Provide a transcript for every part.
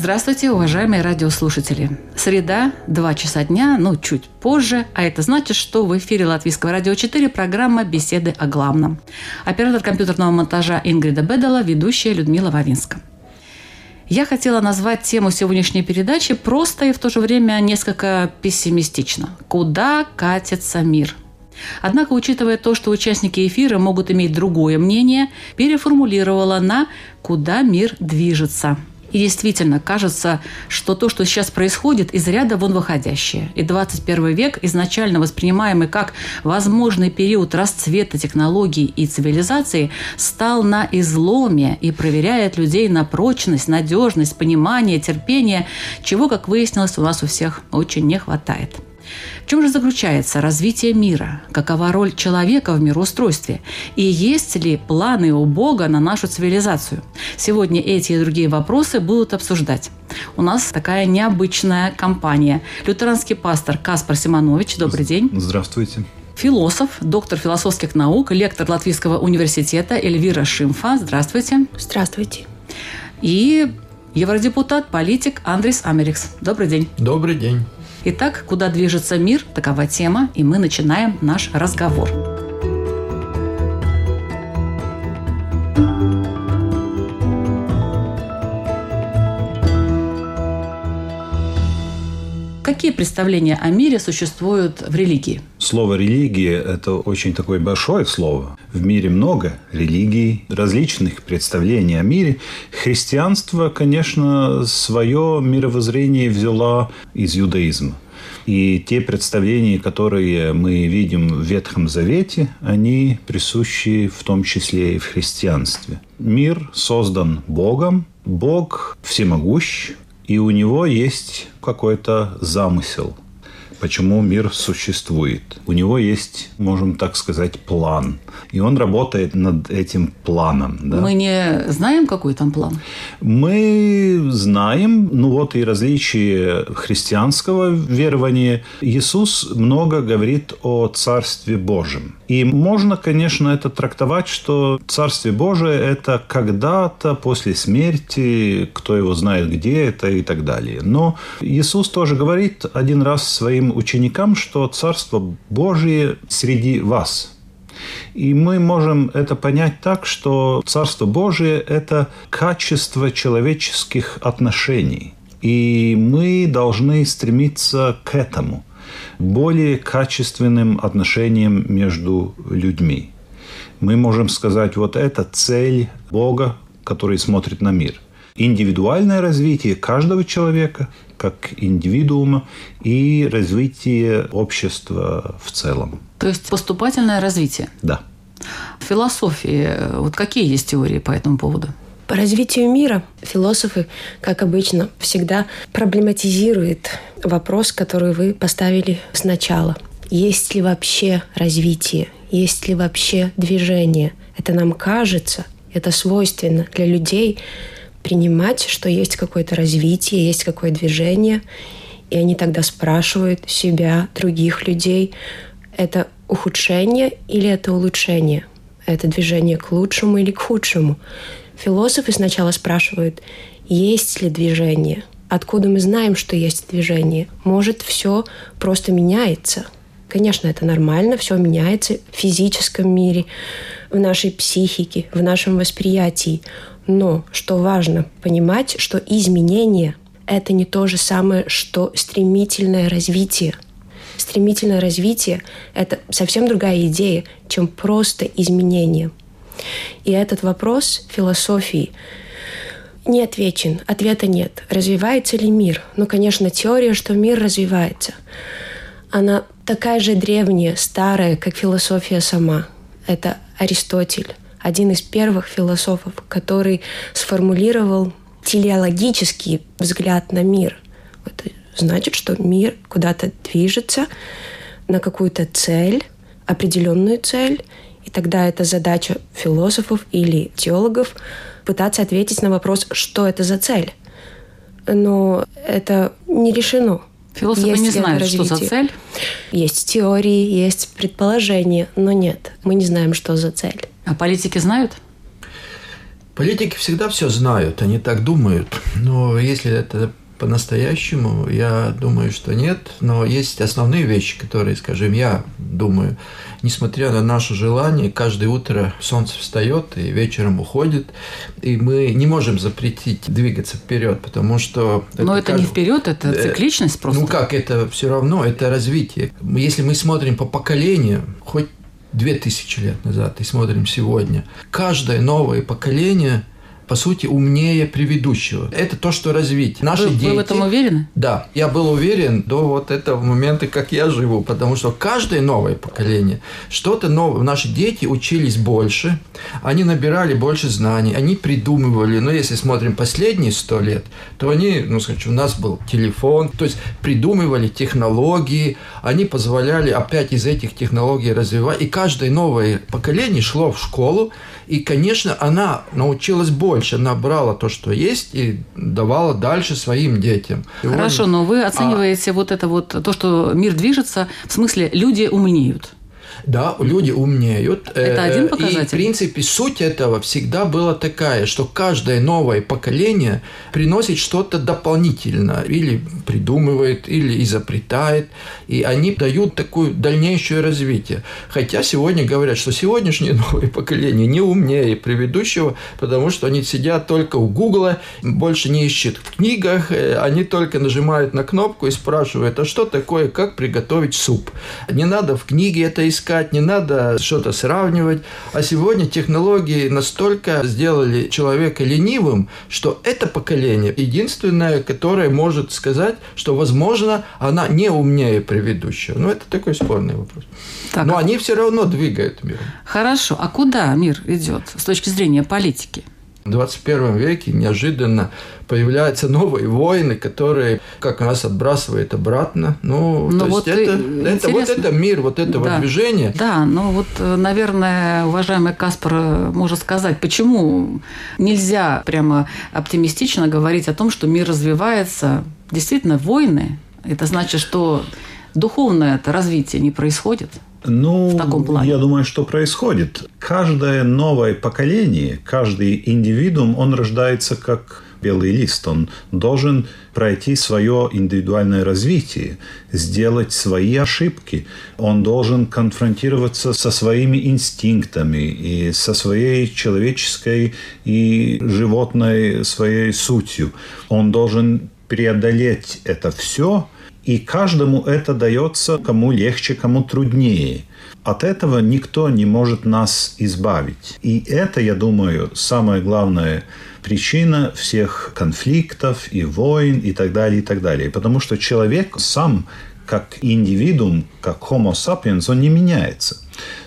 Здравствуйте, уважаемые радиослушатели. Среда, 2 часа дня, ну, чуть позже, а это значит, что в эфире Латвийского радио 4 программа «Беседы о главном». Оператор компьютерного монтажа Ингрида Бедала, ведущая Людмила Вавинска. Я хотела назвать тему сегодняшней передачи просто и в то же время несколько пессимистично. Куда катится мир? Однако, учитывая то, что участники эфира могут иметь другое мнение, переформулировала на «Куда мир движется?». И действительно, кажется, что то, что сейчас происходит, из ряда вон выходящее. И 21 век, изначально воспринимаемый как возможный период расцвета технологий и цивилизации, стал на изломе и проверяет людей на прочность, надежность, понимание, терпение, чего, как выяснилось, у нас у всех очень не хватает. В чем же заключается развитие мира? Какова роль человека в мироустройстве? И есть ли планы у Бога на нашу цивилизацию? Сегодня эти и другие вопросы будут обсуждать. У нас такая необычная компания. Лютеранский пастор Каспар Симонович, добрый день. Здравствуйте. Философ, доктор философских наук, лектор Латвийского университета Эльвира Шимфа. Здравствуйте. Здравствуйте. И евродепутат, политик Андрис Америкс. Добрый день. Добрый день. Итак, куда движется мир? Такова тема, и мы начинаем наш разговор. Какие представления о мире существуют в религии? Слово «религия» – это очень такое большое слово. В мире много религий, различных представлений о мире. Христианство, конечно, свое мировоззрение взяло из иудаизма. И те представления, которые мы видим в Ветхом Завете, они присущи в том числе и в христианстве. Мир создан Богом, Бог всемогущ, и у него есть какой-то замысел, почему мир существует. У него есть, можем так сказать, план. И он работает над этим планом. Да? Мы не знаем, какой там план? Мы знаем, ну вот и различия христианского верования. Иисус много говорит о Царстве Божьем. И можно, конечно, это трактовать, что Царствие Божие – это когда-то после смерти, кто его знает, где это и так далее. Но Иисус тоже говорит один раз своим ученикам, что Царство Божие среди вас – и мы можем это понять так, что Царство Божие – это качество человеческих отношений. И мы должны стремиться к этому, более качественным отношениям между людьми. Мы можем сказать, вот это цель Бога, который смотрит на мир. Индивидуальное развитие каждого человека как индивидуума и развитие общества в целом. То есть поступательное развитие. Да. В философии вот какие есть теории по этому поводу? По развитию мира философы, как обычно, всегда проблематизируют вопрос, который вы поставили сначала. Есть ли вообще развитие? Есть ли вообще движение? Это нам кажется, это свойственно для людей принимать, что есть какое-то развитие, есть какое-то движение, и они тогда спрашивают себя, других людей, это ухудшение или это улучшение? Это движение к лучшему или к худшему? Философы сначала спрашивают, есть ли движение? Откуда мы знаем, что есть движение? Может, все просто меняется? Конечно, это нормально, все меняется в физическом мире, в нашей психике, в нашем восприятии. Но, что важно, понимать, что изменение – это не то же самое, что стремительное развитие. Стремительное развитие – это совсем другая идея, чем просто изменение. И этот вопрос философии не отвечен, ответа нет. Развивается ли мир? Ну, конечно, теория, что мир развивается. Она такая же древняя, старая, как философия сама. Это Аристотель, один из первых философов, который сформулировал телеологический взгляд на мир. Это значит, что мир куда-то движется на какую-то цель, определенную цель, и тогда это задача философов или теологов пытаться ответить на вопрос, что это за цель. Но это не решено. Философы Есть не знают, что за развитие. цель. Есть теории, есть предположения, но нет, мы не знаем, что за цель. А политики знают? Политики всегда все знают, они так думают. Но если это по-настоящему, я думаю, что нет. Но есть основные вещи, которые, скажем, я думаю, несмотря на наше желание, каждое утро солнце встает и вечером уходит, и мы не можем запретить двигаться вперед, потому что... Но это не кажд- вперед, это цикличность просто. Ну как, это все равно, это развитие. Если мы смотрим по поколению, хоть две тысячи лет назад и смотрим сегодня, каждое новое поколение по сути, умнее предыдущего. Это то, что развитие. Наши Вы, вы дети... в этом уверены? Да, я был уверен до вот этого момента, как я живу, потому что каждое новое поколение, что-то новое. Наши дети учились больше, они набирали больше знаний, они придумывали. Но если смотрим последние сто лет, то они, ну, скажем, у нас был телефон, то есть придумывали технологии, они позволяли опять из этих технологий развивать. И каждое новое поколение шло в школу, и, конечно, она научилась больше, она брала то, что есть, и давала дальше своим детям. Хорошо, Сегодня- но вы оцениваете вот это вот, то, что мир движется, в смысле, люди умнеют. Да, люди умнеют. Это Э, один И, показатель? в принципе, суть этого всегда была такая, что каждое новое поколение приносит что-то дополнительно. Или придумывает, или изобретает. И они дают такое дальнейшее развитие. Хотя сегодня говорят, что сегодняшнее новое поколение не умнее предыдущего, потому что они сидят только у Гугла, больше не ищут в книгах, э, они только нажимают на кнопку и спрашивают, а что такое, как приготовить суп. Не надо в книге это искать, не надо что-то сравнивать. А сегодня технологии настолько сделали человека ленивым, что это поколение единственное, которое может сказать, что, возможно, она не умнее предыдущего. Ну, это такой спорный вопрос. Так, Но они все равно двигают миром. Хорошо, а куда мир идет с точки зрения политики? В 21 веке неожиданно появляются новые войны, которые как нас отбрасывают обратно. Ну, Ну то вот есть это, это вот это мир вот этого Да. движения. Да, ну вот, э, наверное, уважаемый Каспар э, может сказать, почему нельзя прямо оптимистично говорить о том, что мир развивается. Действительно, войны, это значит, что духовное это развитие не происходит. Ну, в таком плане? я думаю, что происходит. Каждое новое поколение, каждый индивидуум, он рождается как белый лист. Он должен пройти свое индивидуальное развитие, сделать свои ошибки. Он должен конфронтироваться со своими инстинктами и со своей человеческой и животной своей сутью. Он должен преодолеть это все, и каждому это дается, кому легче, кому труднее. От этого никто не может нас избавить. И это, я думаю, самая главная причина всех конфликтов и войн и так далее, и так далее. Потому что человек сам, как индивидуум, как homo sapiens, он не меняется.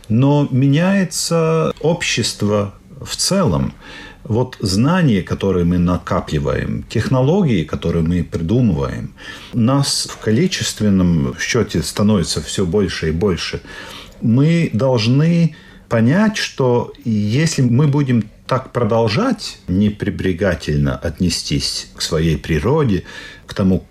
Но меняется общество в целом. Вот знания, которые мы накапливаем, технологии, которые мы придумываем, нас в количественном счете становится все больше и больше. Мы должны понять, что если мы будем так продолжать неприбрегательно отнестись к своей природе, к тому,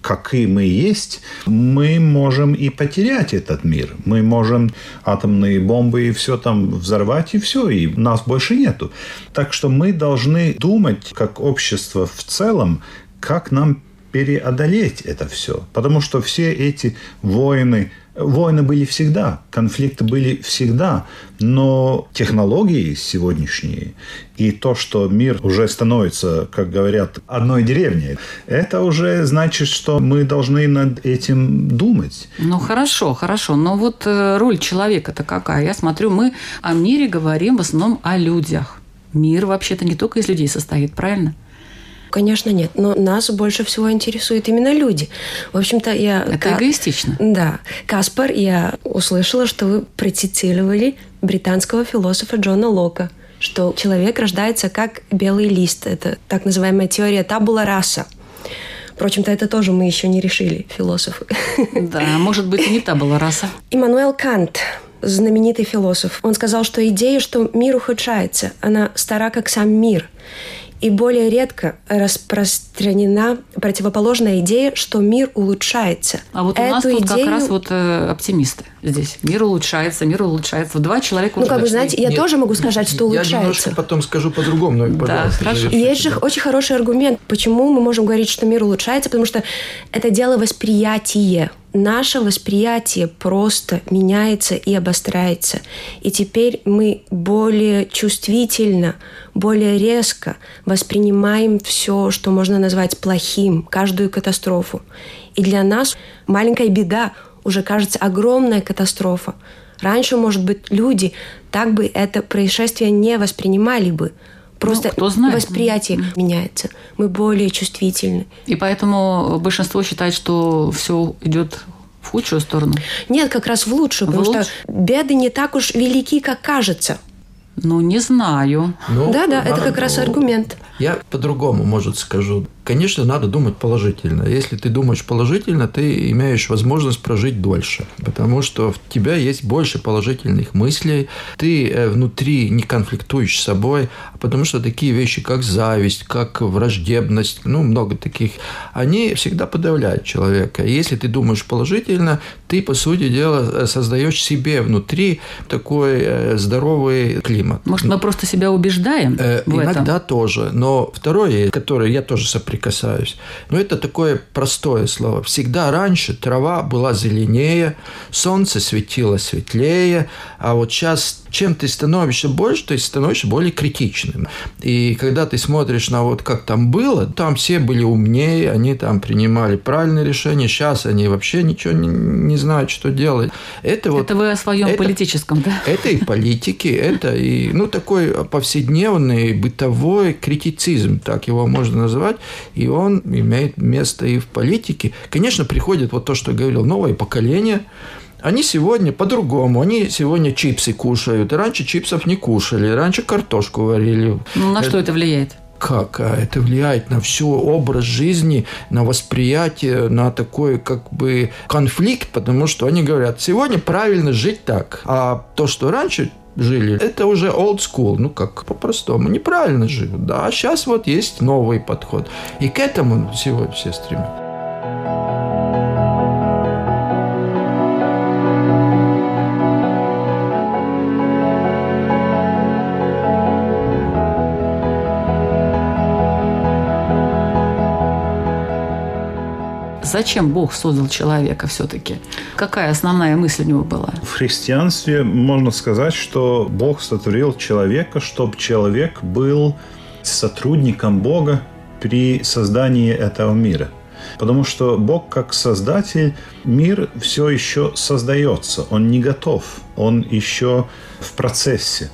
какие мы есть, мы можем и потерять этот мир. Мы можем атомные бомбы и все там взорвать, и все, и нас больше нету. Так что мы должны думать, как общество в целом, как нам преодолеть это все. Потому что все эти войны, войны были всегда, конфликты были всегда, но технологии сегодняшние и то, что мир уже становится, как говорят, одной деревней, это уже значит, что мы должны над этим думать. Ну хорошо, хорошо. Но вот э, роль человека-то какая? Я смотрю, мы о мире говорим в основном о людях. Мир вообще-то не только из людей состоит, правильно? Конечно, нет. Но нас больше всего интересуют именно люди. В общем-то, я... Это эгоистично. Да. Каспар, я услышала, что вы процитировали британского философа Джона Лока. что человек рождается как белый лист. Это так называемая теория табула раса. Впрочем-то, это тоже мы еще не решили, философы. Да, может быть, и не та была раса. Иммануэл Кант, знаменитый философ, он сказал, что идея, что мир ухудшается, она стара как сам мир. И более редко распространена противоположная идея, что мир улучшается. А вот у нас тут как идею- раз вот э, оптимисты здесь. Мир улучшается, мир улучшается. Два человека Ну, как вы знаете, я Нет, тоже могу сказать, что Я немножко улучшается. потом скажу по-другому, но, пожалуйста, хорошо. Есть же да. очень хороший аргумент, почему мы можем говорить, что мир улучшается, потому что это дело восприятия. Наше восприятие просто меняется и обостряется. И теперь мы более чувствительно, более резко воспринимаем все, что можно назвать плохим, каждую катастрофу. И для нас маленькая беда уже кажется огромная катастрофа. Раньше, может быть, люди так бы это происшествие не воспринимали бы. Просто Ну, кто знает. восприятие меняется. Мы более чувствительны. И поэтому большинство считает, что все идет в худшую сторону. Нет, как раз в лучшую, В потому лучшую? что беды не так уж велики, как кажется. Ну, не знаю. Ну, Да-да, это как раз аргумент. Я по-другому, может, скажу. Конечно, надо думать положительно. Если ты думаешь положительно, ты имеешь возможность прожить дольше. Потому что в тебя есть больше положительных мыслей. Ты э, внутри не конфликтуешь с собой. а Потому что такие вещи, как зависть, как враждебность, ну, много таких, они всегда подавляют человека. Если ты думаешь положительно, ты, по сути дела, э, создаешь себе внутри такой э, здоровый климат. Может, мы просто себя убеждаем Э, Иногда этом? тоже. Но второе, которое я тоже соприкасаюсь, но это такое простое слово. Всегда раньше трава была зеленее, солнце светило светлее, а вот сейчас чем ты становишься больше, ты становишься более критичным. И когда ты смотришь на вот как там было, там все были умнее, они там принимали правильные решения, сейчас они вообще ничего не, не знают, что делать. Это вот Это вы о своем это- политическом, да? это и политики, это и ну, такой повседневный бытовой критицизм, так его можно назвать, и он имеет место и в политике. Конечно, приходит вот то, что говорил, новое поколение, они сегодня по-другому, они сегодня чипсы кушают, раньше чипсов не кушали, раньше картошку варили. Ну, на что это влияет? Как? А это влияет на всю образ жизни, на восприятие, на такой как бы конфликт, потому что они говорят, сегодня правильно жить так, а то, что раньше жили, это уже old school, ну как по-простому, неправильно живут, да, а сейчас вот есть новый подход. И к этому сегодня все стремятся. Зачем Бог создал человека все-таки? Какая основная мысль у него была? В христианстве можно сказать, что Бог сотворил человека, чтобы человек был сотрудником Бога при создании этого мира. Потому что Бог как создатель, мир все еще создается, он не готов, он еще в процессе.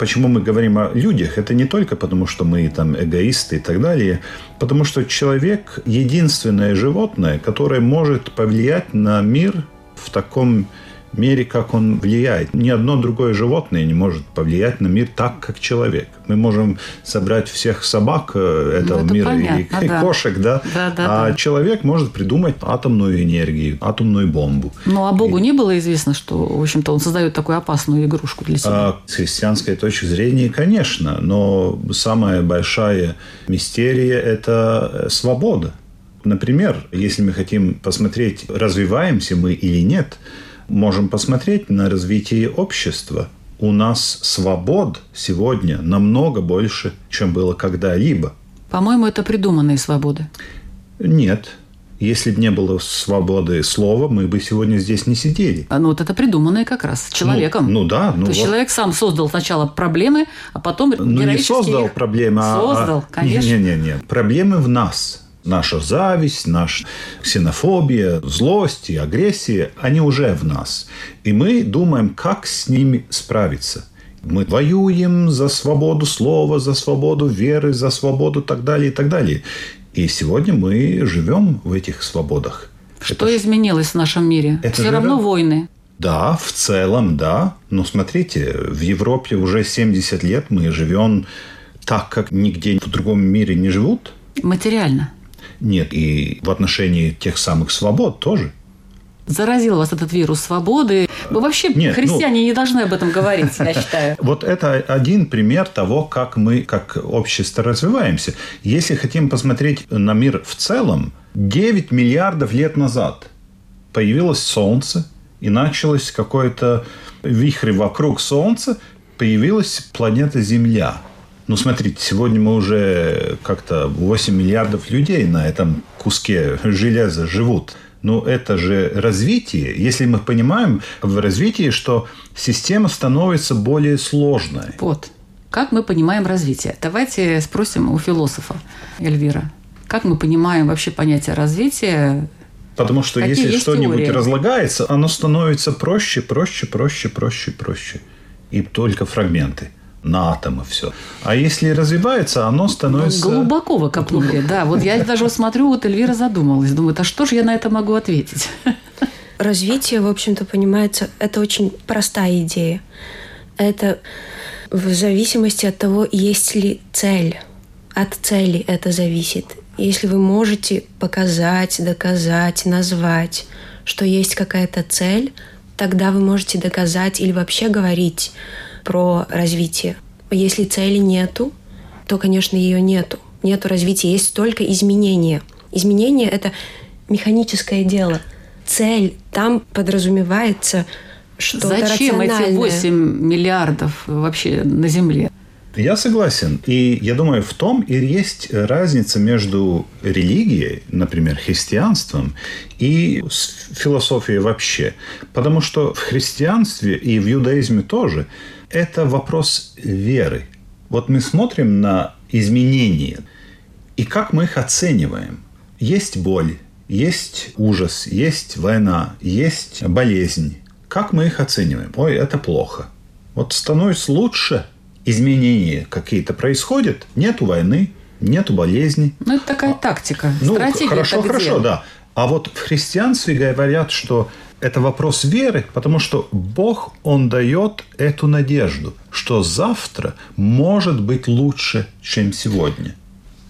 Почему мы говорим о людях? Это не только потому, что мы там эгоисты и так далее, потому что человек единственное животное, которое может повлиять на мир в таком мере, как он влияет. Ни одно другое животное не может повлиять на мир так, как человек. Мы можем собрать всех собак э, этого Ну, это мира понятно, да. кошек, да? Да, да, а да. человек может придумать атомную энергию, атомную бомбу. Ну, а Богу не было известно, что, в общем-то, он создает такую опасную игрушку для себя. А с христианской точки зрения, конечно, но самая большая мистерия – это э, свобода. Например, если мы хотим посмотреть, развиваемся мы или нет, можем посмотреть на развитие общества. У нас свобод сегодня намного больше, чем было когда-либо. По-моему, это придуманные свободы. Нет. Если бы не было свободы слова, мы бы сегодня здесь не сидели. А, Ну, вот это придуманные как раз человеком. Ну, ну да. Ну То есть вот. человек сам создал сначала проблемы, а потом Ну, не создал их- проблемы, а... Создал, а- конечно. Не-не-не. Проблемы в нас. Наша зависть, наша ксенофобия, злость и агрессия, они уже в нас. И мы думаем, как с ними справиться. Мы воюем за свободу слова, за свободу веры, за свободу и так далее, и так далее. И сегодня мы живем в этих свободах. Что изменилось в нашем мире? это Все же равно войны. Да, в целом, да. Но смотрите, в Европе уже 70 лет мы живем так, как нигде в другом мире не живут. Материально. Нет, и в отношении тех самых свобод тоже. Заразил вас этот вирус свободы. Вы вообще, Нет, ну- христиане, не должны об этом говорить, я считаю. Вот это один пример того, как мы, как общество развиваемся. Если хотим посмотреть на мир в целом, 9 миллиардов лет назад появилось Солнце, и началось какое-то вихрь вокруг Солнца, появилась планета Земля. Ну, смотрите, сегодня мы уже как-то 8 миллиардов людей на этом куске железа живут. Ну, это же развитие. Если мы понимаем в развитии, что система становится более сложной. Вот. Как мы понимаем развитие? Давайте спросим у философа Эльвира. Как мы понимаем вообще понятие развития? Потому что Какие если что-нибудь разлагается, оно становится проще, проще, проще, проще, проще. И только фрагменты на атомы все. А если развивается, оно становится... Глубоко вы копнули, да. Вот я даже смотрю, вот Эльвира задумалась. Думает, а что же я на это могу ответить? Развитие, в общем-то, понимается, это очень простая идея. Это в зависимости от того, есть ли цель. От цели это зависит. Если вы можете показать, доказать, назвать, что есть какая-то цель, тогда вы можете доказать или вообще говорить про развитие. Если цели нету, то, конечно, ее нету. Нету развития, есть только изменения. Изменение – это механическое дело. Цель там подразумевается что-то Зачем эти рациональное. 8 миллиардов вообще на Земле? Я согласен. И я думаю, в том и есть разница между религией, например, христианством, и философией вообще. Потому что в христианстве и в иудаизме тоже это вопрос веры. Вот мы смотрим на изменения, и как мы их оцениваем. Есть боль, есть ужас, есть война, есть болезнь. Как мы их оцениваем? Ой, это плохо. Вот становится лучше, изменения какие-то происходят, нету войны, нету болезней. Ну, это такая тактика. Ну, Стратегия хорошо, хорошо, да. А вот в христианстве говорят, что это вопрос веры, потому что Бог, Он дает эту надежду, что завтра может быть лучше, чем сегодня.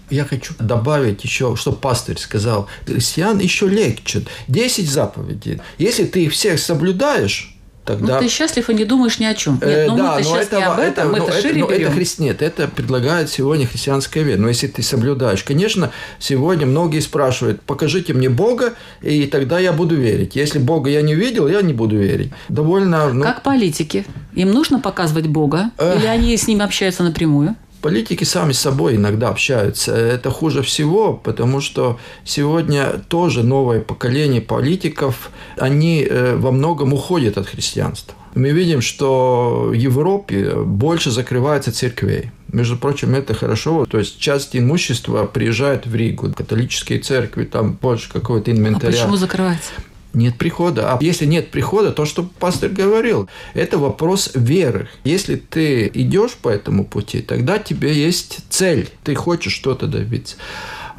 Я хочу добавить еще, что пастырь сказал. Христиан еще легче. 10 заповедей. Если ты их всех соблюдаешь, тогда... Ну, ты счастлив и не думаешь ни о чем. Нет, Э, ну да, мы-то но сейчас не об этом, ну, мы-то это- шире но это берем. христ- Нет, это предлагает сегодня христианская вера. Но если ты соблюдаешь, конечно, сегодня многие спрашивают, покажите мне Бога, и тогда я буду верить. Если Бога я не видел, я не буду верить. Довольно... ну, Как политики. Им нужно показывать Бога? Эх. Или они с ними общаются напрямую? Политики сами с собой иногда общаются. Это хуже всего, потому что сегодня тоже новое поколение политиков, они э, во многом уходят от христианства. Мы видим, что в Европе больше закрывается церквей. Между прочим, это хорошо. То есть часть имущества приезжает в Ригу. Католические церкви, там больше какого-то А инвентаря. почему закрывается? Нет прихода. А если нет прихода, то, что пастор говорил, это вопрос веры. Если ты идешь по этому пути, тогда тебе есть цель. Ты хочешь что-то добиться.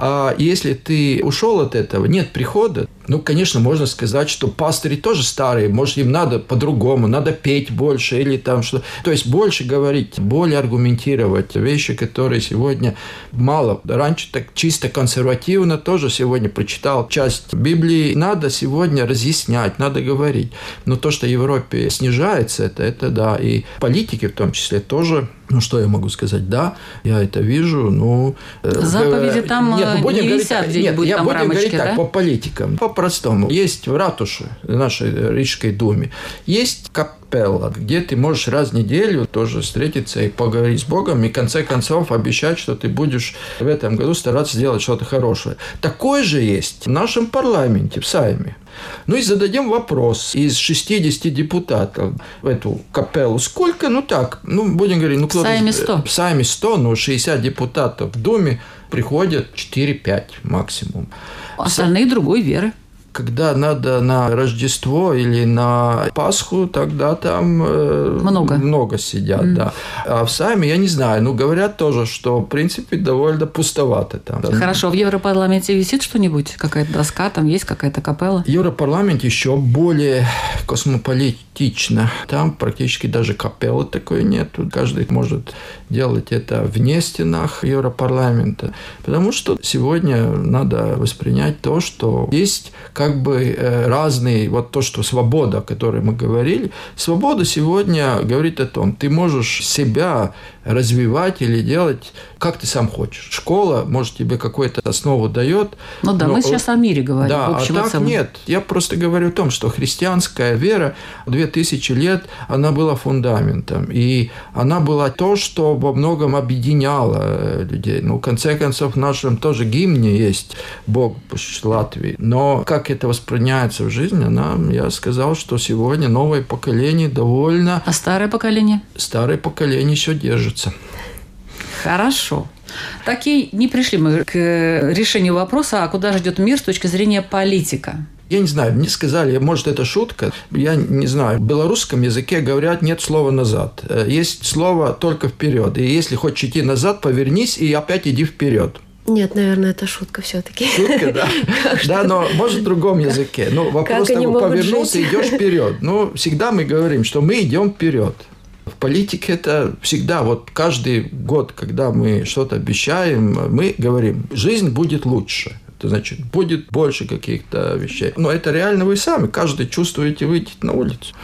А если ты ушел от этого, нет прихода, ну, конечно, можно сказать, что пастыри тоже старые, может, им надо по-другому, надо петь больше или там что. То есть больше говорить, более аргументировать вещи, которые сегодня мало. Раньше так чисто консервативно тоже сегодня прочитал часть Библии. Надо сегодня разъяснять, надо говорить. Но то, что в Европе снижается, это, это да. И политики в том числе тоже ну, что я могу сказать? Да, я это вижу, ну... э, Заповеди там, нет, э, ну, будем не говорить висят нет, я там будем говорить рамочке, так, да? по политикам. По-простому. Есть в ратуше нашей Рижской думе, есть капелла, где ты можешь раз в неделю тоже встретиться и поговорить с Богом, и в конце концов обещать, что ты будешь в этом году стараться сделать что-то хорошее. Такое же есть в нашем парламенте, в Сайме. Ну и зададим вопрос из 60 депутатов в эту капеллу. Сколько? Ну так, ну будем говорить, ну В Сайме 100. В Сайме 100, ну 60 депутатов в Думе приходят 4-5 максимум. Остальные другой веры. Когда надо на Рождество или на Пасху, тогда там э, Много. много сидят, да. А в Сайме, я не знаю, ну, говорят тоже, что, в принципе, довольно пустовато там. Хорошо, в Европарламенте висит что-нибудь? Какая-то доска, там есть какая-то капелла? В Европарламенте еще более космополитично. Там практически даже капеллы такой нет. Каждый может делать это вне стенах Европарламента. Потому что сегодня надо воспринять то, что есть как бы э, разные, вот то, что свобода, о которой мы говорили. Свобода сегодня говорит о том, ты можешь себя развивать или делать, как ты сам хочешь. Школа, может, тебе какую-то основу дает. Ну да, но- мы сейчас о мире говорим. Да, а так целом. нет. Я просто говорю о том, что христианская вера 2000 лет, она была фундаментом. И она была то, что во многом объединяло э, людей. Ну, в конце концов, в нашем тоже гимне есть «Бог Латвии». Но как это воспринимается в жизни, она, я сказал, что сегодня новое поколение довольно... А старое поколение? Старое поколение еще держится. Хорошо. Так и не пришли мы к э, решению вопроса, а куда же идет мир с точки зрения политика. Я не знаю, мне сказали, может, это шутка. Я не знаю. В белорусском языке говорят, нет слова «назад». Э, Есть слово только «вперед». И если хочешь идти назад, повернись и опять иди вперед. Нет, наверное, это шутка все-таки. Шутка, да? Да, но может в другом языке. Ну, вопрос могут повернулся, идешь вперед. Ну, всегда мы говорим, что мы идем вперед. В политике это всегда, вот каждый год, когда мы что-то обещаем, мы говорим, жизнь будет лучше. Это значит, будет больше каких-то вещей. Но это реально вы сами, каждый чувствуете выйти на улицу.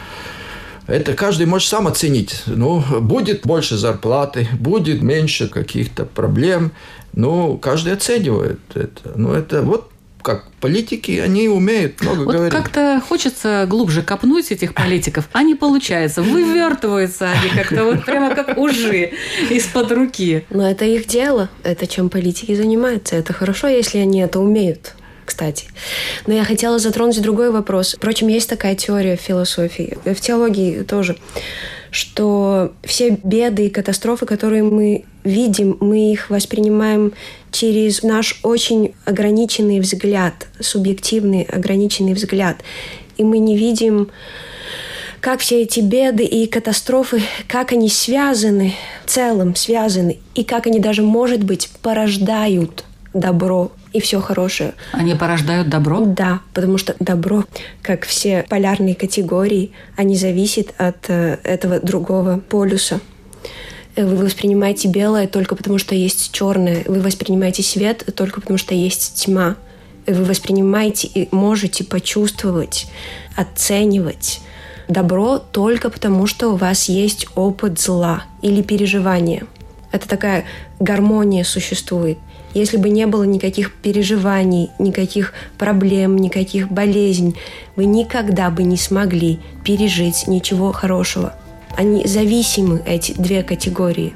Это каждый может сам оценить. Ну, будет больше зарплаты, будет меньше каких-то проблем. Ну, каждый оценивает это. Ну, это вот как политики, они умеют много Вот говорить. как-то хочется глубже копнуть этих политиков, а не получается. Вывертываются они как-то вот прямо как ужи из-под руки. Но это их дело, это чем политики занимаются. Это хорошо, если они это умеют, кстати. Но я хотела затронуть другой вопрос. Впрочем, есть такая теория в философии, в теологии тоже, что все беды и катастрофы, которые мы видим, мы их воспринимаем через наш очень ограниченный взгляд, субъективный ограниченный взгляд. И мы не видим как все эти беды и катастрофы, как они связаны, в целом связаны, и как они даже, может быть, порождают добро и все хорошее. Они порождают добро. Да, потому что добро, как все полярные категории, они зависят от э, этого другого полюса. Э, Вы воспринимаете белое только потому, что есть черное. Вы воспринимаете свет только потому, что есть тьма. Э, Вы воспринимаете и можете почувствовать, оценивать добро только потому, что у вас есть опыт зла или переживания. Это такая гармония существует. Если бы не было никаких переживаний, никаких проблем, никаких болезней, вы никогда бы не смогли пережить ничего хорошего. Они зависимы, эти две категории.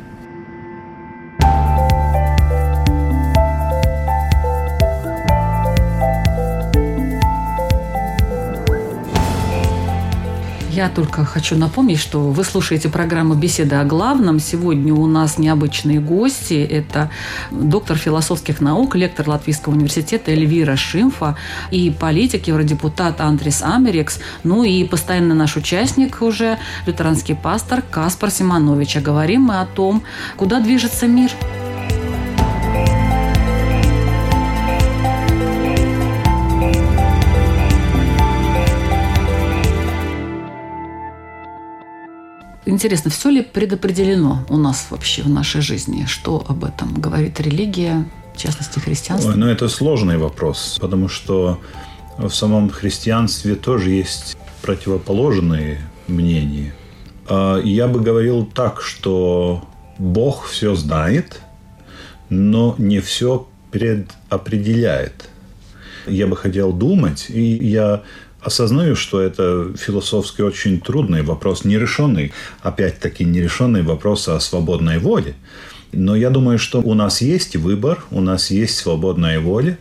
Я только хочу напомнить, что вы слушаете программу «Беседа о главном». Сегодня у нас необычные гости. Это доктор философских наук, лектор Латвийского университета Эльвира Шимфа и политик, евродепутат Андрис Америкс, ну и постоянно наш участник уже, лютеранский пастор Каспар Симонович. А говорим мы о том, куда движется мир. Интересно, все ли предопределено у нас вообще в нашей жизни? Что об этом говорит религия, в частности христианство? Ой, ну это сложный вопрос, потому что в самом христианстве тоже есть противоположные мнения. А Я бы говорил так, что Бог все знает, но не все предопределяет. Я бы хотел думать, и я осознаю, что это философски очень трудный вопрос, нерешенный. Опять-таки, нерешенный вопрос о свободной воле. Но я думаю, что у нас есть выбор, у нас есть свободная воля.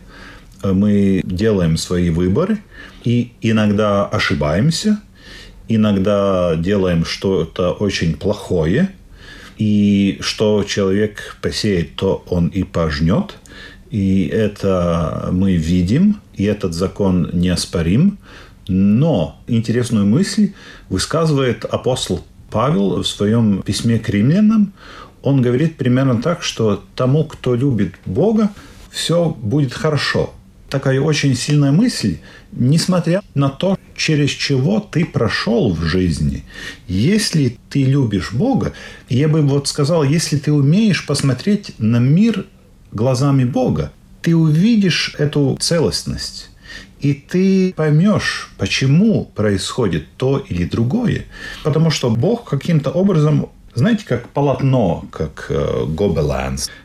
Мы делаем свои выборы и иногда ошибаемся, иногда делаем что-то очень плохое, и что человек посеет, то он и пожнет. И это мы видим, и этот закон неоспорим. Но интересную мысль высказывает апостол Павел в своем письме к римлянам. Он говорит примерно так, что тому, кто любит Бога, все будет хорошо. Такая очень сильная мысль, несмотря на то, через чего ты прошел в жизни. Если ты любишь Бога, я бы вот сказал, если ты умеешь посмотреть на мир глазами Бога, ты увидишь эту целостность. И ты поймешь, почему происходит то или другое. Потому что Бог каким-то образом знаете, как полотно, как э,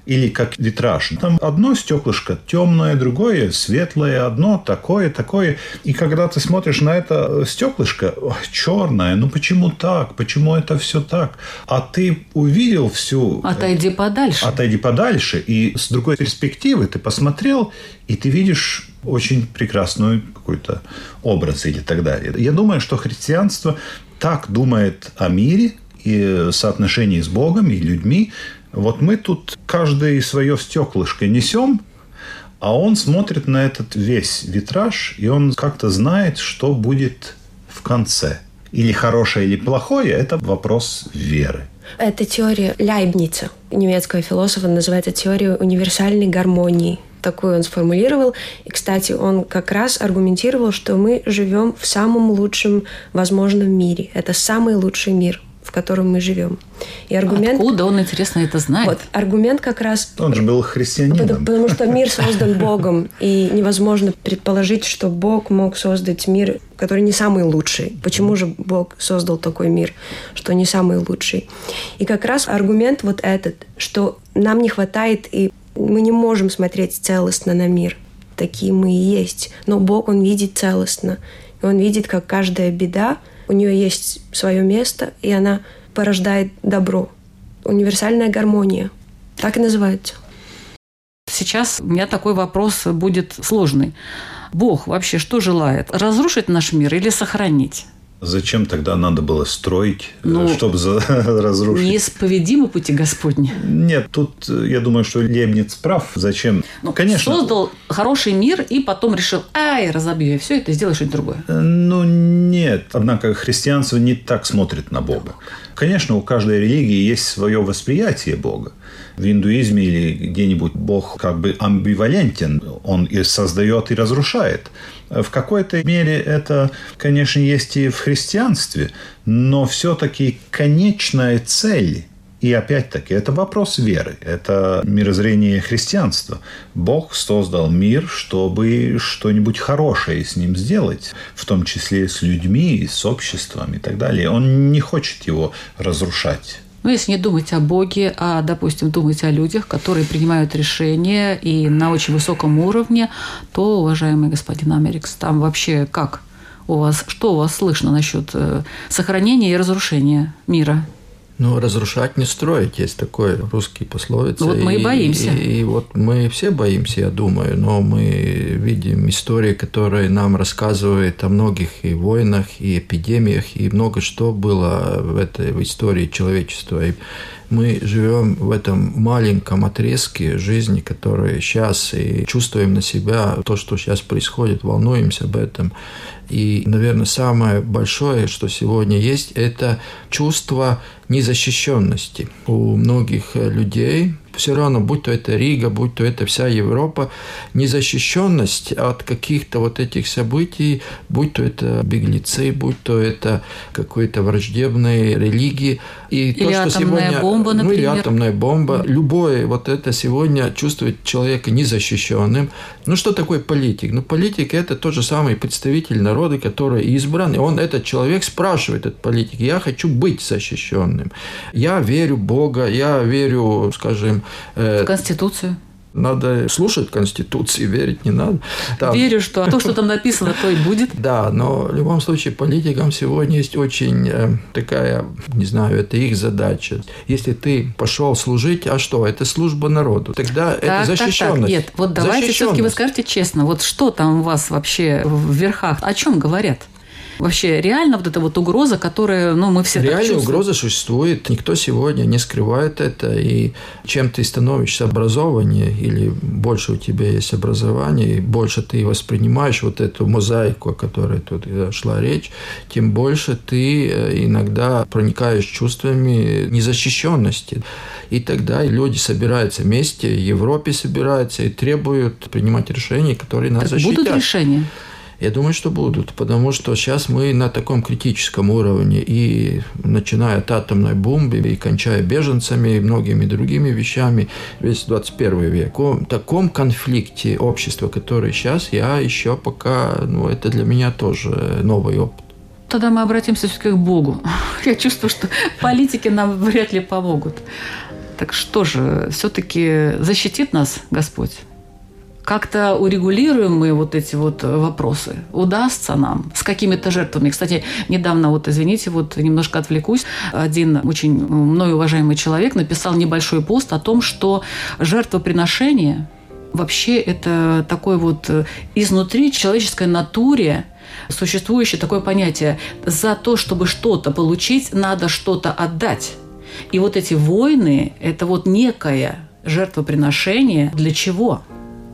или как витраж. Там одно стеклышко темное, другое светлое, одно такое, такое. И когда ты смотришь на это стеклышко, черное, ну почему так? Почему это все так? А ты увидел всю... Отойди подальше. Отойди подальше. И с другой перспективы ты посмотрел, и ты видишь очень прекрасную какой-то образ или так далее. Я думаю, что христианство так думает о мире – и соотношении с Богом и людьми. Вот мы тут каждое свое стеклышко несем, а он смотрит на этот весь витраж, и он как-то знает, что будет в конце. Или хорошее, или плохое – это вопрос веры. Это теория Ляйбница, немецкого философа, называется теория универсальной гармонии. Такую он сформулировал. И, кстати, он как раз аргументировал, что мы живем в самом лучшем возможном мире. Это самый лучший мир в котором мы живем. И аргумент... Откуда он, интересно, это знает? Вот, аргумент как раз... Он же был христианином. Потому, потому что мир создан Богом, и невозможно предположить, что Бог мог создать мир, который не самый лучший. Почему же Бог создал такой мир, что не самый лучший? И как раз аргумент вот этот, что нам не хватает, и мы не можем смотреть целостно на мир. Такие мы и есть. Но Бог, Он видит целостно. Он видит, как каждая беда – у нее есть свое место, и она порождает добро. Универсальная гармония. Так и называется. Сейчас у меня такой вопрос будет сложный. Бог вообще что желает? Разрушить наш мир или сохранить? Зачем тогда надо было строить, э, ну, чтобы за... разрушить? Неисповедимы пути Господни. Нет, тут э, я думаю, что Лебниц прав. Зачем? Ну, Конечно. Создал хороший мир и потом решил, ай, разобью я все это, сделаю что-нибудь другое. Э, ну, нет. Однако христианство не так смотрит на Бога. Конечно, у каждой религии есть свое восприятие Бога. В индуизме или где-нибудь Бог как бы амбивалентен. Он и создает, и разрушает. В какой-то мере это, конечно, есть и в христианстве, но все-таки конечная цель и опять-таки, это вопрос веры, это мирозрение христианства. Бог создал мир, чтобы что-нибудь хорошее с ним сделать, в том числе с людьми, с обществом и так далее. Он не хочет его разрушать. Ну, если не думать о Боге, а, допустим, думать о людях, которые принимают решения и на очень высоком уровне, то, уважаемый господин Америкс, там вообще как у вас, что у вас слышно насчет э, сохранения и разрушения мира? Ну, разрушать не строить, есть такой русский пословица. Ну, вот мы и, и боимся. И, и вот мы все боимся, я думаю, но мы видим истории, которые нам рассказывают о многих и войнах, и эпидемиях, и много что было в этой в истории человечества. И мы живем в этом маленьком отрезке жизни, который сейчас, и чувствуем на себя то, что сейчас происходит, волнуемся об этом. И, наверное, самое большое, что сегодня есть, это чувство незащищенности у многих людей, все равно, будь то это Рига, будь то это вся Европа, незащищенность от каких-то вот этих событий, будь то это беглецы, будь то это какой-то враждебной религии. И или то, что сегодня, бомба, например. Ну, или атомная бомба. Любое вот это сегодня чувствует человека незащищенным. Ну, что такое политик? Ну, политик – это тот же самый представитель народа, который избран. И он, этот человек, спрашивает этот политик, я хочу быть защищенным. Я верю в Бога, я верю, скажем, Э, Конституцию. Надо слушать Конституции, верить не надо. Там... Верю, что то, что там написано, то и будет. Да, но в любом случае политикам сегодня есть очень э, такая, не знаю, это их задача. Если ты пошел служить, а что? Это служба народу. Тогда так, это защищенность. Так, так. Нет, вот давайте все-таки вы скажете честно, вот что там у вас вообще в верхах, о чем говорят? Вообще реально вот эта вот угроза, которая, ну, мы все Реальная угроза существует. Никто сегодня не скрывает это. И чем ты становишься образованнее или больше у тебя есть образование, и больше ты воспринимаешь вот эту мозаику, о которой тут шла речь, тем больше ты э, иногда проникаешь чувствами незащищенности. И тогда люди собираются вместе, в Европе собираются и требуют принимать решения, которые нас Так защитят. будут решения? Я думаю, что будут, потому что сейчас мы на таком критическом уровне, и начиная от атомной бомбы, и кончая беженцами, и многими другими вещами, весь 21 век. В таком конфликте общества, который сейчас, я еще пока, ну, это для меня тоже новый опыт. Тогда мы обратимся все-таки к Богу. Я чувствую, что политики нам вряд ли помогут. Так что же, все-таки защитит нас Господь? Как-то урегулируем мы вот эти вот вопросы? Удастся нам? С какими-то жертвами? Кстати, недавно, вот извините, вот немножко отвлекусь, один очень мной уважаемый человек написал небольшой пост о том, что жертвоприношение вообще это такой вот изнутри человеческой натуре существующее такое понятие. За то, чтобы что-то получить, надо что-то отдать. И вот эти войны – это вот некое жертвоприношение для чего?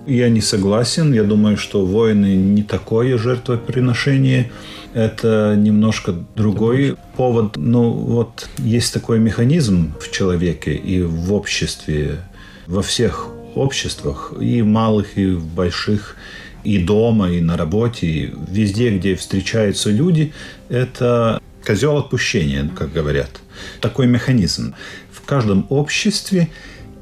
Я не согласен. Я думаю, что войны не такое жертвоприношение. Это немножко другой повод. Ну, вот есть такой механизм в человеке и в обществе, во всех обществах, и малых, и больших, и дома, и на работе, и везде, где встречаются люди, это козел отпущения, как говорят. Такой механизм. В каждом обществе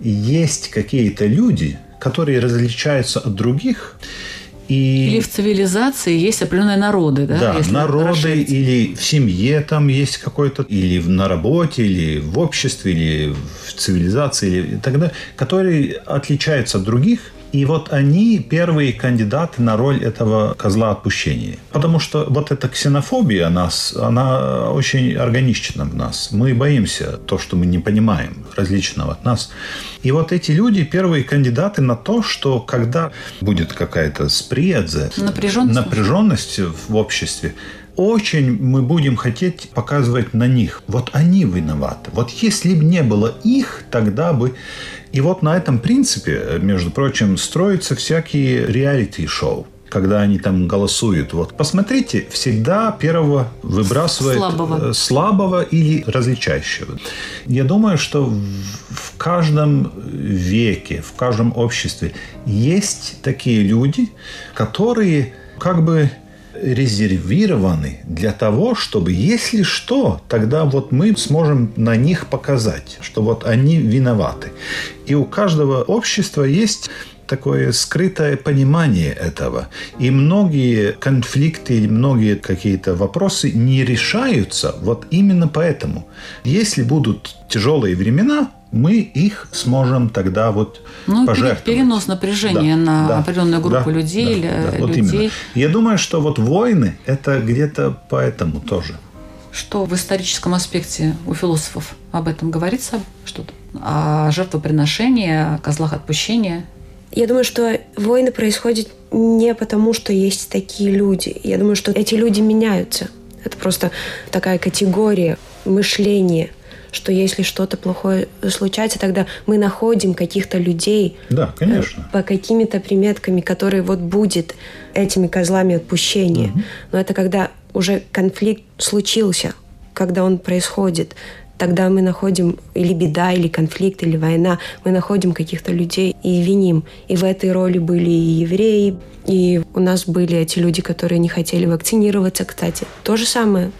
есть какие-то люди, которые различаются от других. И... Или в цивилизации есть определенные народы, да? Да, если народы, расширить. или в семье там есть какой-то, или на работе, или в обществе, или в цивилизации, или и так далее, которые отличаются от других, и вот они первые кандидаты на роль этого козла отпущения. Потому что вот эта ксенофобия нас, она очень органична в нас. Мы боимся то, что мы не понимаем, различного от нас. И вот эти люди первые кандидаты на то, что когда будет какая-то сприядзе, Напряженность. напряженность в обществе, очень мы будем хотеть показывать на них. Вот они виноваты. Вот если бы не было их, тогда бы... И вот на этом принципе, между прочим, строятся всякие реалити-шоу когда они там голосуют. Вот посмотрите, всегда первого выбрасывает Слабого. э, слабого или различающего. Я думаю, что в каждом веке, в каждом обществе есть такие люди, которые как бы резервированы для того, чтобы, если что, тогда вот мы сможем на них показать, что вот они виноваты. И у каждого общества есть такое скрытое понимание этого. И многие конфликты многие какие-то вопросы не решаются вот именно поэтому. Если будут тяжелые времена, мы их сможем тогда вот Ну, пожертвовать. перенос напряжения на да, определенную группу да, людей да, или да, вот людей. именно. Я думаю, что вот войны – это где-то поэтому тоже. Что в историческом аспекте у философов об этом говорится что-то? О жертвоприношении, о козлах отпущения? Я думаю, что войны происходят не потому, что есть такие люди. Я думаю, что эти люди меняются. Это просто такая категория мышления, что если что-то плохое случается, тогда мы находим каких-то людей Да, конечно. по какими-то приметками, которые вот будет этими козлами отпущения. Но это когда уже конфликт случился, когда он происходит, тогда мы находим или беда, или конфликт, или война, мы находим каких-то людей и виним. И в этой роли были и евреи, и у нас были эти люди, которые не хотели вакцинироваться, кстати. То же самое.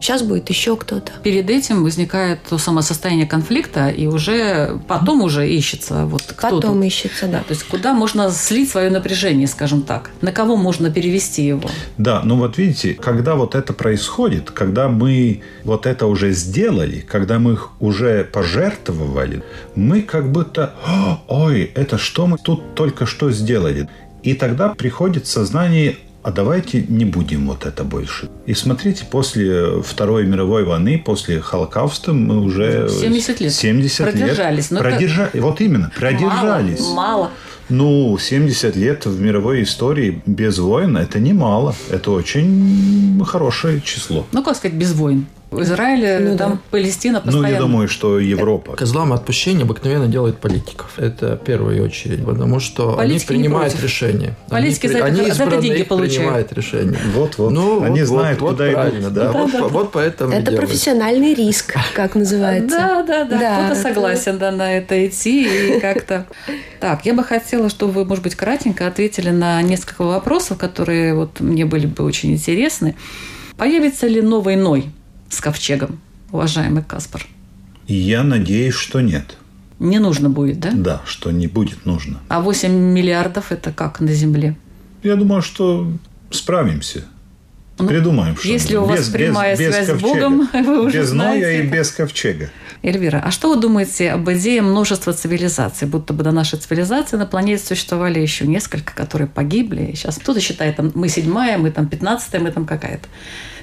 Сейчас будет еще кто-то. Перед этим возникает то самое состояние конфликта, и уже потом уже ищется вот кто Потом тут. ищется, да. То есть куда можно слить свое напряжение, скажем так? На кого можно перевести его? Да, ну вот видите, когда вот это происходит, когда мы вот это уже сделали, когда мы их уже пожертвовали, мы как будто, «О, ой, это что мы тут только что сделали? И тогда приходит сознание, а давайте не будем вот это больше. И смотрите, после Второй мировой войны, после Холокауста мы уже... 70 лет. 70 Продержались. лет. Это- Продержа- Вот именно, продержались. Мало, мало. Ну, 70 лет в мировой истории без войн – это немало. Это очень хорошее число. Ну, как сказать, без войн. В Израиле, Ну там да. Палестина Ну, постоянно. я думаю, что Европа. Козлам отпущения обыкновенно делают политиков. Это в первую очередь, потому что Политики они принимают решения. Политики они, за это- они за это деньги получают. принимают решения. Вот-вот. Ну, Они вот, знают, вот, куда вот идут. правильно, да. вот, по- вот поэтому и Это делают. профессиональный риск, как называется. Да, да, да. Да, Кто-то это- согласен да, на это идти и как-то. Так, я бы хотела, чтобы вы, может быть, кратенько ответили на несколько вопросов, которые вот мне были бы очень интересны. Появится ли новый Ной с ковчегом, уважаемый Каспар? Я надеюсь, что нет. Не нужно будет, да? Да, что не будет нужно. А 8 миллиардов – это как на Земле? Я думаю, что справимся. Придумаем что Ну, если у вас прямая связь с Богом, вы уже без Ноя знаете и это. без ковчега. Эльвира, а что вы думаете об идее множества цивилизаций? Будто бы до нашей цивилизации на планете существовали еще несколько, которые погибли. Сейчас кто-то считает, там, мы седьмая, мы там пятнадцатая, мы там какая-то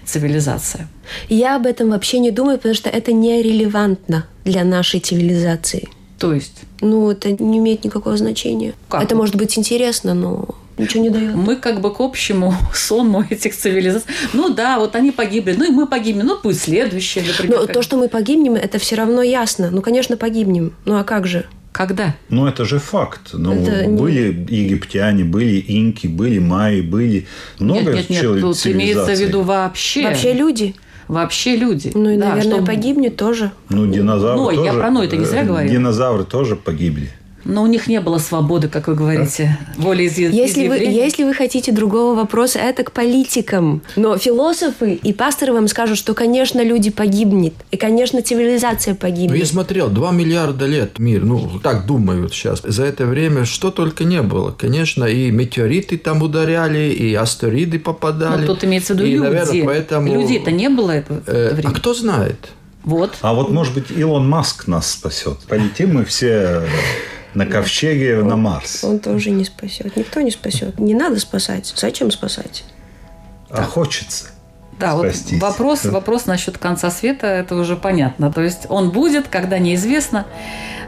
цивилизация. Я об этом вообще не думаю, потому что это нерелевантно для нашей цивилизации. То есть Ну, это не имеет никакого значения. Как? Это может быть интересно, но ничего не дает. мы как бы к общему сонму этих цивилизаций. Ну да, вот они погибли, ну и мы погибнем, ну пусть следующие, например. Но то, что мы погибнем, это все равно ясно. Ну, конечно, погибнем. Ну, а как же? Когда? Ну, это же факт. Ну, Это не- были египтяне, были инки, были майи, были много нет, нет, нет, тут имеется в виду вообще. Вообще люди. Вообще люди. Ну, и, Да, наверное, что- погибнет тоже. Ну, динозавры Ной, тоже... я про Ной-то не зря э, говорила. Динозавры тоже погибли. Но у них не было свободы, как вы говорите, воли из Если вы, если вы хотите другого вопроса, это к политикам. Но философы и пасторы вам скажут, что, конечно, люди погибнет. И, конечно, цивилизация Ну, погибнет. я смотрел, 2 миллиарда лет мир, ну, так думают сейчас. За это время что только не было. Конечно, и метеориты там ударяли, и астероиды попадали. Ну, тут имеется в виду И, люди. наверное, поэтому... Людей-то не было это в Э, а время. кто знает? Вот. А вот, может быть, Илон Маск нас спасет. Полетим мы все на ковчеге на Марс. Он тоже не спасет. Никто не спасет. Не надо спасать. Зачем спасать? А хочется. Да, вот Спастись. вопрос, вопрос насчет конца света, это уже понятно. То есть он будет, когда неизвестно,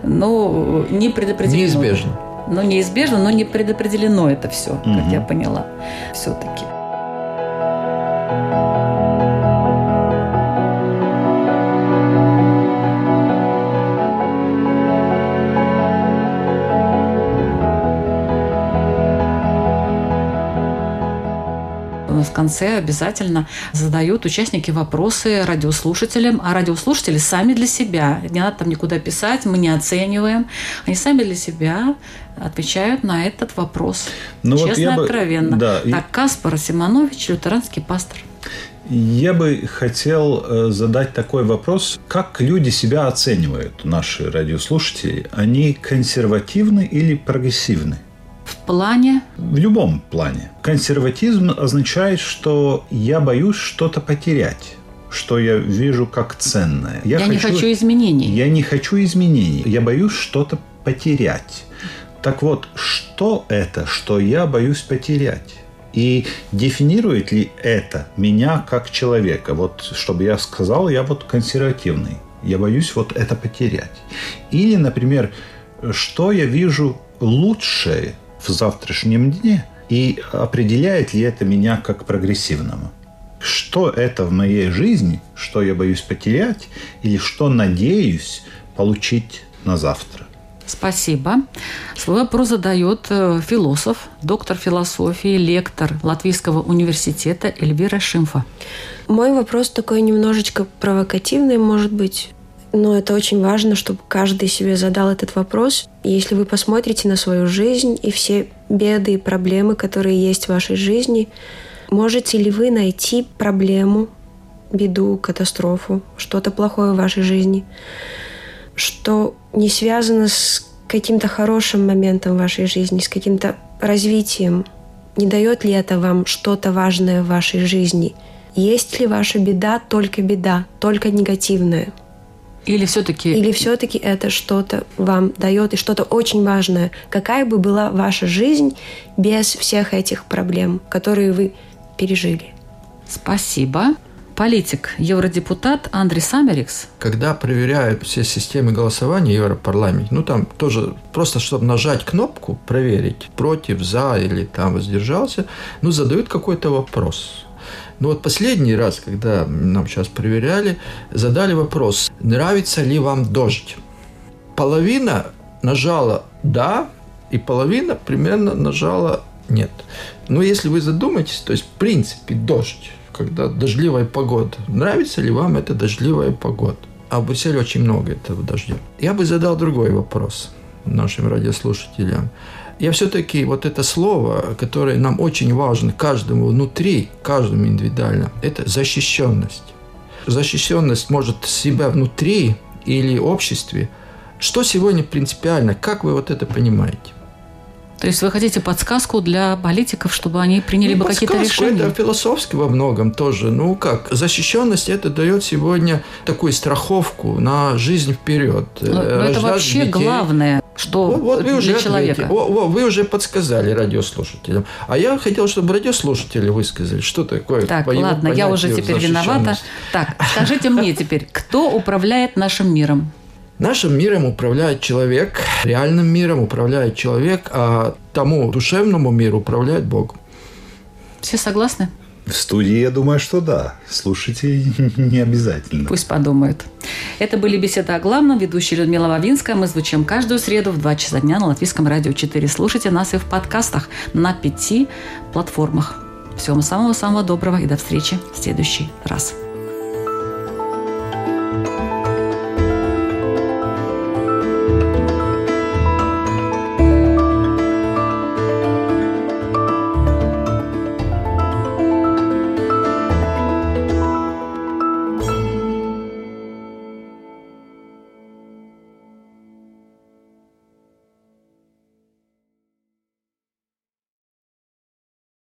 но не предопределено. Неизбежно. Ну, неизбежно, но не предопределено это все, как Мгм. я поняла. Все-таки. Конце обязательно задают участники вопросы радиослушателям, а радиослушатели сами для себя. Не надо там никуда писать, мы не оцениваем. Они сами для себя отвечают на этот вопрос. Ну вот Честно я и бы- откровенно. да, и- Так, Каспар Симонович, лютеранский пастор. Я бы хотел э, задать такой вопрос. Как люди себя оценивают, наши радиослушатели? Они консервативны или прогрессивны? В плане В любом плане. Консерватизм означает, что я боюсь что-то потерять, что я вижу как ценное. я, не хочу изменений. Я не хочу изменений. Я боюсь что-то потерять. Так вот, что это, что я боюсь потерять? И дефинирует ли это меня как человека? Вот, чтобы я сказал, я вот консервативный. Я боюсь вот это потерять. Или, например, что я вижу лучшее в завтрашнем дне? И определяет ли это меня как прогрессивного? Что это в моей жизни, что я боюсь потерять, или что надеюсь получить на завтра? Спасибо. Свой вопрос задает э, философ, доктор философии, лектор Латвийского университета Эльвира Шимфа. Мой вопрос такой немножечко провокативный, может быть. Но это очень важно, чтобы каждый себе задал этот вопрос. Если вы посмотрите на свою жизнь и все беды и проблемы, которые есть в вашей жизни, можете ли вы найти проблему, беду, катастрофу, что-то плохое в вашей жизни, что не связано с каким-то хорошим моментом в вашей жизни, с каким-то развитием? Не дает ли это вам что-то важное в вашей жизни? Есть ли ваша беда только беда, только негативная? Или все-таки... Или все-таки это что-то вам дает и что-то очень важное. Какая бы была ваша жизнь без всех этих проблем, которые вы пережили? Спасибо. Политик, евродепутат Андрей Самерикс. Когда проверяют все системы голосования в Европарламенте, ну там тоже просто, чтобы нажать кнопку, проверить, против, за или там воздержался, ну задают какой-то вопрос. Ну вот последний раз, когда нам сейчас проверяли, задали вопрос, нравится ли вам дождь? Половина нажала «да», и половина примерно нажала «нет». Но если вы задумаетесь, то есть в принципе дождь, когда дождливая погода, нравится ли вам эта дождливая погода? А в Брюсселе очень много этого дождя. Я бы задал другой вопрос нашим радиослушателям я все-таки вот это слово, которое нам очень важно каждому внутри, каждому индивидуально, это защищенность. Защищенность может себя внутри или обществе. Что сегодня принципиально? Как вы вот это понимаете? То есть вы хотите подсказку для политиков, чтобы они приняли ну, бы какие-то решения? Это философски во многом тоже. Ну как, защищенность это дает сегодня такую страховку на жизнь вперед. Но, но это вообще детей. главное, что вот, вот вы уже для человека. О, о, вы уже подсказали радиослушателям. А я хотел, чтобы радиослушатели высказали, что такое. Так, ладно, я уже теперь виновата. Так, скажите мне теперь, кто управляет нашим миром? Нашим миром управляет человек, реальным миром управляет человек, а тому душевному миру управляет Бог. Все согласны? В студии, я думаю, что да. Слушайте не обязательно. Пусть подумают. Это были беседы о главном. Ведущая Людмила Вавинская. Мы звучим каждую среду в 2 часа дня на Латвийском радио 4. Слушайте нас и в подкастах на пяти платформах. Всего самого-самого доброго и до встречи в следующий раз.